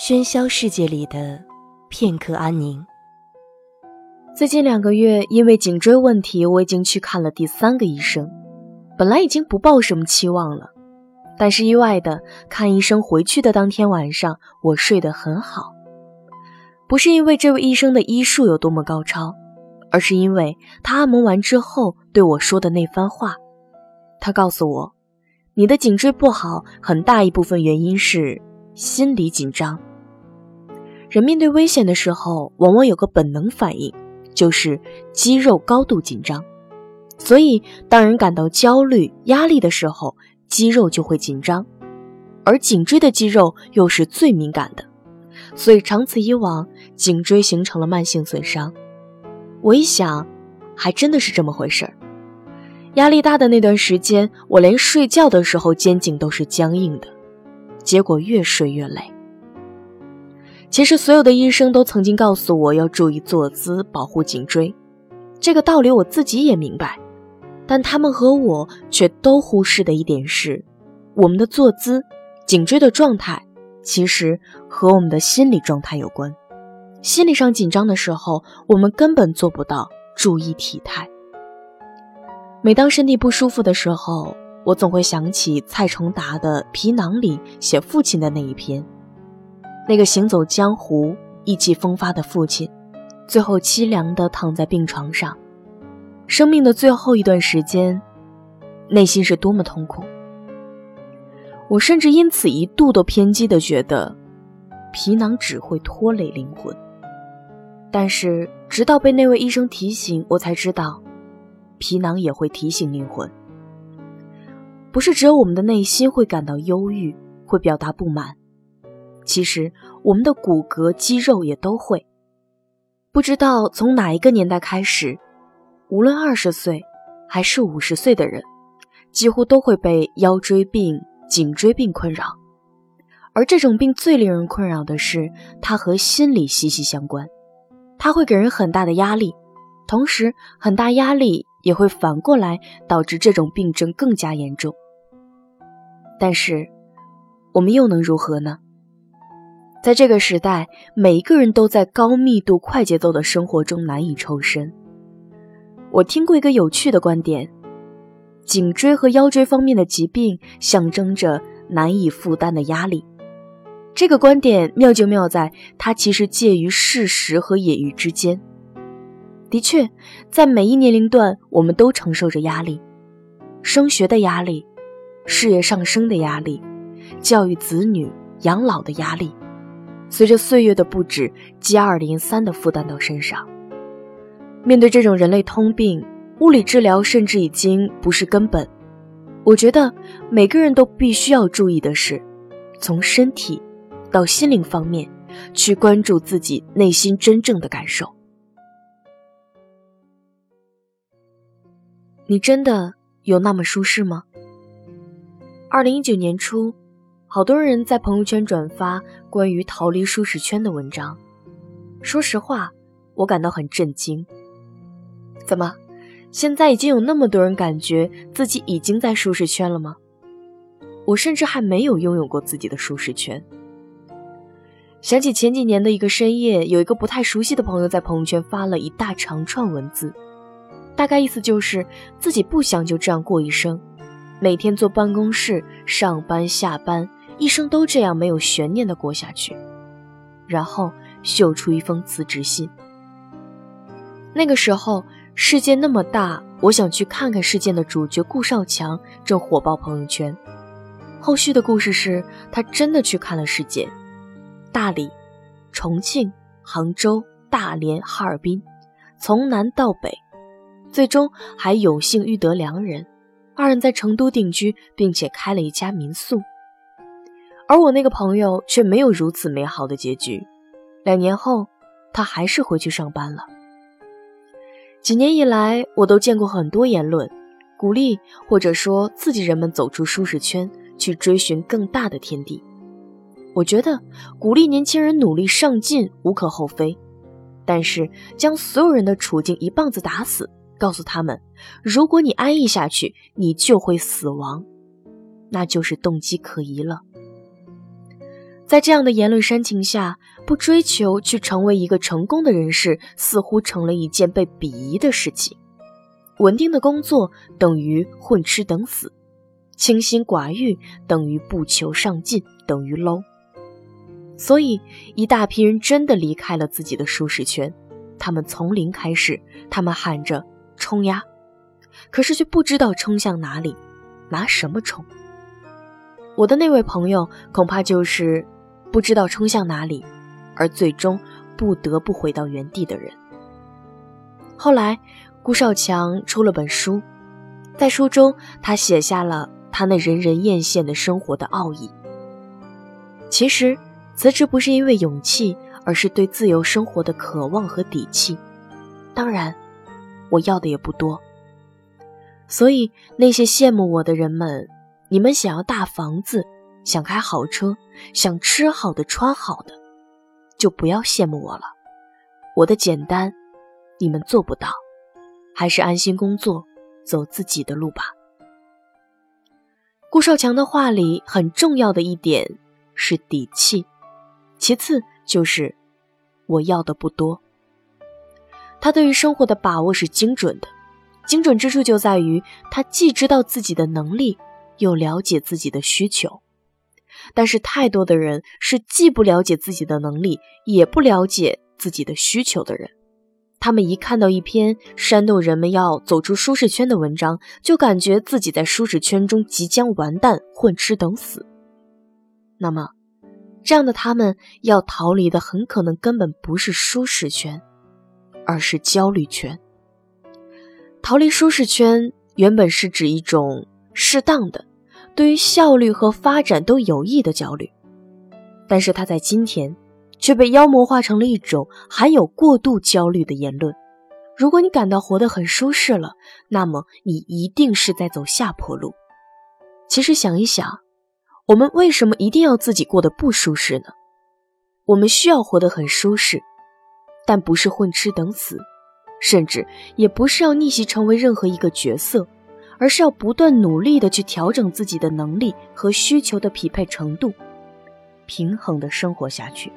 喧嚣世界里的片刻安宁。最近两个月，因为颈椎问题，我已经去看了第三个医生。本来已经不抱什么期望了，但是意外的，看医生回去的当天晚上，我睡得很好。不是因为这位医生的医术有多么高超，而是因为他按摩完之后对我说的那番话。他告诉我，你的颈椎不好，很大一部分原因是心理紧张。人面对危险的时候，往往有个本能反应，就是肌肉高度紧张。所以，当人感到焦虑、压力的时候，肌肉就会紧张，而颈椎的肌肉又是最敏感的，所以长此以往，颈椎形成了慢性损伤。我一想，还真的是这么回事儿。压力大的那段时间，我连睡觉的时候肩颈都是僵硬的，结果越睡越累。其实，所有的医生都曾经告诉我要注意坐姿，保护颈椎。这个道理我自己也明白，但他们和我却都忽视的一点是，我们的坐姿、颈椎的状态，其实和我们的心理状态有关。心理上紧张的时候，我们根本做不到注意体态。每当身体不舒服的时候，我总会想起蔡崇达的《皮囊》里写父亲的那一篇。那个行走江湖、意气风发的父亲，最后凄凉地躺在病床上，生命的最后一段时间，内心是多么痛苦。我甚至因此一度都偏激地觉得，皮囊只会拖累灵魂。但是，直到被那位医生提醒，我才知道，皮囊也会提醒灵魂。不是只有我们的内心会感到忧郁，会表达不满。其实，我们的骨骼、肌肉也都会。不知道从哪一个年代开始，无论二十岁还是五十岁的人，几乎都会被腰椎病、颈椎病困扰。而这种病最令人困扰的是，它和心理息息相关，它会给人很大的压力，同时很大压力也会反过来导致这种病症更加严重。但是，我们又能如何呢？在这个时代，每一个人都在高密度、快节奏的生活中难以抽身。我听过一个有趣的观点：颈椎和腰椎方面的疾病象征着难以负担的压力。这个观点妙就妙在，它其实介于事实和野域之间。的确，在每一年龄段，我们都承受着压力：升学的压力、事业上升的压力、教育子女、养老的压力。随着岁月的不止，接二连三的负担到身上。面对这种人类通病，物理治疗甚至已经不是根本。我觉得每个人都必须要注意的是，从身体到心灵方面去关注自己内心真正的感受。你真的有那么舒适吗？二零一九年初。好多人在朋友圈转发关于逃离舒适圈的文章。说实话，我感到很震惊。怎么，现在已经有那么多人感觉自己已经在舒适圈了吗？我甚至还没有拥有过自己的舒适圈。想起前几年的一个深夜，有一个不太熟悉的朋友在朋友圈发了一大长串文字，大概意思就是自己不想就这样过一生，每天坐办公室上班下班。一生都这样没有悬念的过下去，然后秀出一封辞职信。那个时候，世界那么大，我想去看看事件的主角顾少强正火爆朋友圈。后续的故事是他真的去看了世界，大理、重庆、杭州、大连、哈尔滨，从南到北，最终还有幸遇得良人，二人在成都定居，并且开了一家民宿。而我那个朋友却没有如此美好的结局。两年后，他还是回去上班了。几年以来，我都见过很多言论，鼓励或者说刺激人们走出舒适圈，去追寻更大的天地。我觉得鼓励年轻人努力上进无可厚非，但是将所有人的处境一棒子打死，告诉他们，如果你安逸下去，你就会死亡，那就是动机可疑了。在这样的言论煽情下，不追求去成为一个成功的人士，似乎成了一件被鄙夷的事情。稳定的工作等于混吃等死，清心寡欲等于不求上进，等于 low。所以，一大批人真的离开了自己的舒适圈，他们从零开始，他们喊着冲呀，可是却不知道冲向哪里，拿什么冲。我的那位朋友恐怕就是不知道冲向哪里，而最终不得不回到原地的人。后来，顾少强出了本书，在书中他写下了他那人人艳羡的生活的奥义。其实。辞职不是因为勇气，而是对自由生活的渴望和底气。当然，我要的也不多。所以那些羡慕我的人们，你们想要大房子，想开好车，想吃好的、穿好的，就不要羡慕我了。我的简单，你们做不到，还是安心工作，走自己的路吧。顾少强的话里很重要的一点是底气。其次就是我要的不多。他对于生活的把握是精准的，精准之处就在于他既知道自己的能力，又了解自己的需求。但是太多的人是既不了解自己的能力，也不了解自己的需求的人。他们一看到一篇煽动人们要走出舒适圈的文章，就感觉自己在舒适圈中即将完蛋，混吃等死。那么。这样的他们要逃离的很可能根本不是舒适圈，而是焦虑圈。逃离舒适圈原本是指一种适当的、对于效率和发展都有益的焦虑，但是它在今天却被妖魔化成了一种含有过度焦虑的言论。如果你感到活得很舒适了，那么你一定是在走下坡路。其实想一想。我们为什么一定要自己过得不舒适呢？我们需要活得很舒适，但不是混吃等死，甚至也不是要逆袭成为任何一个角色，而是要不断努力的去调整自己的能力和需求的匹配程度，平衡的生活下去。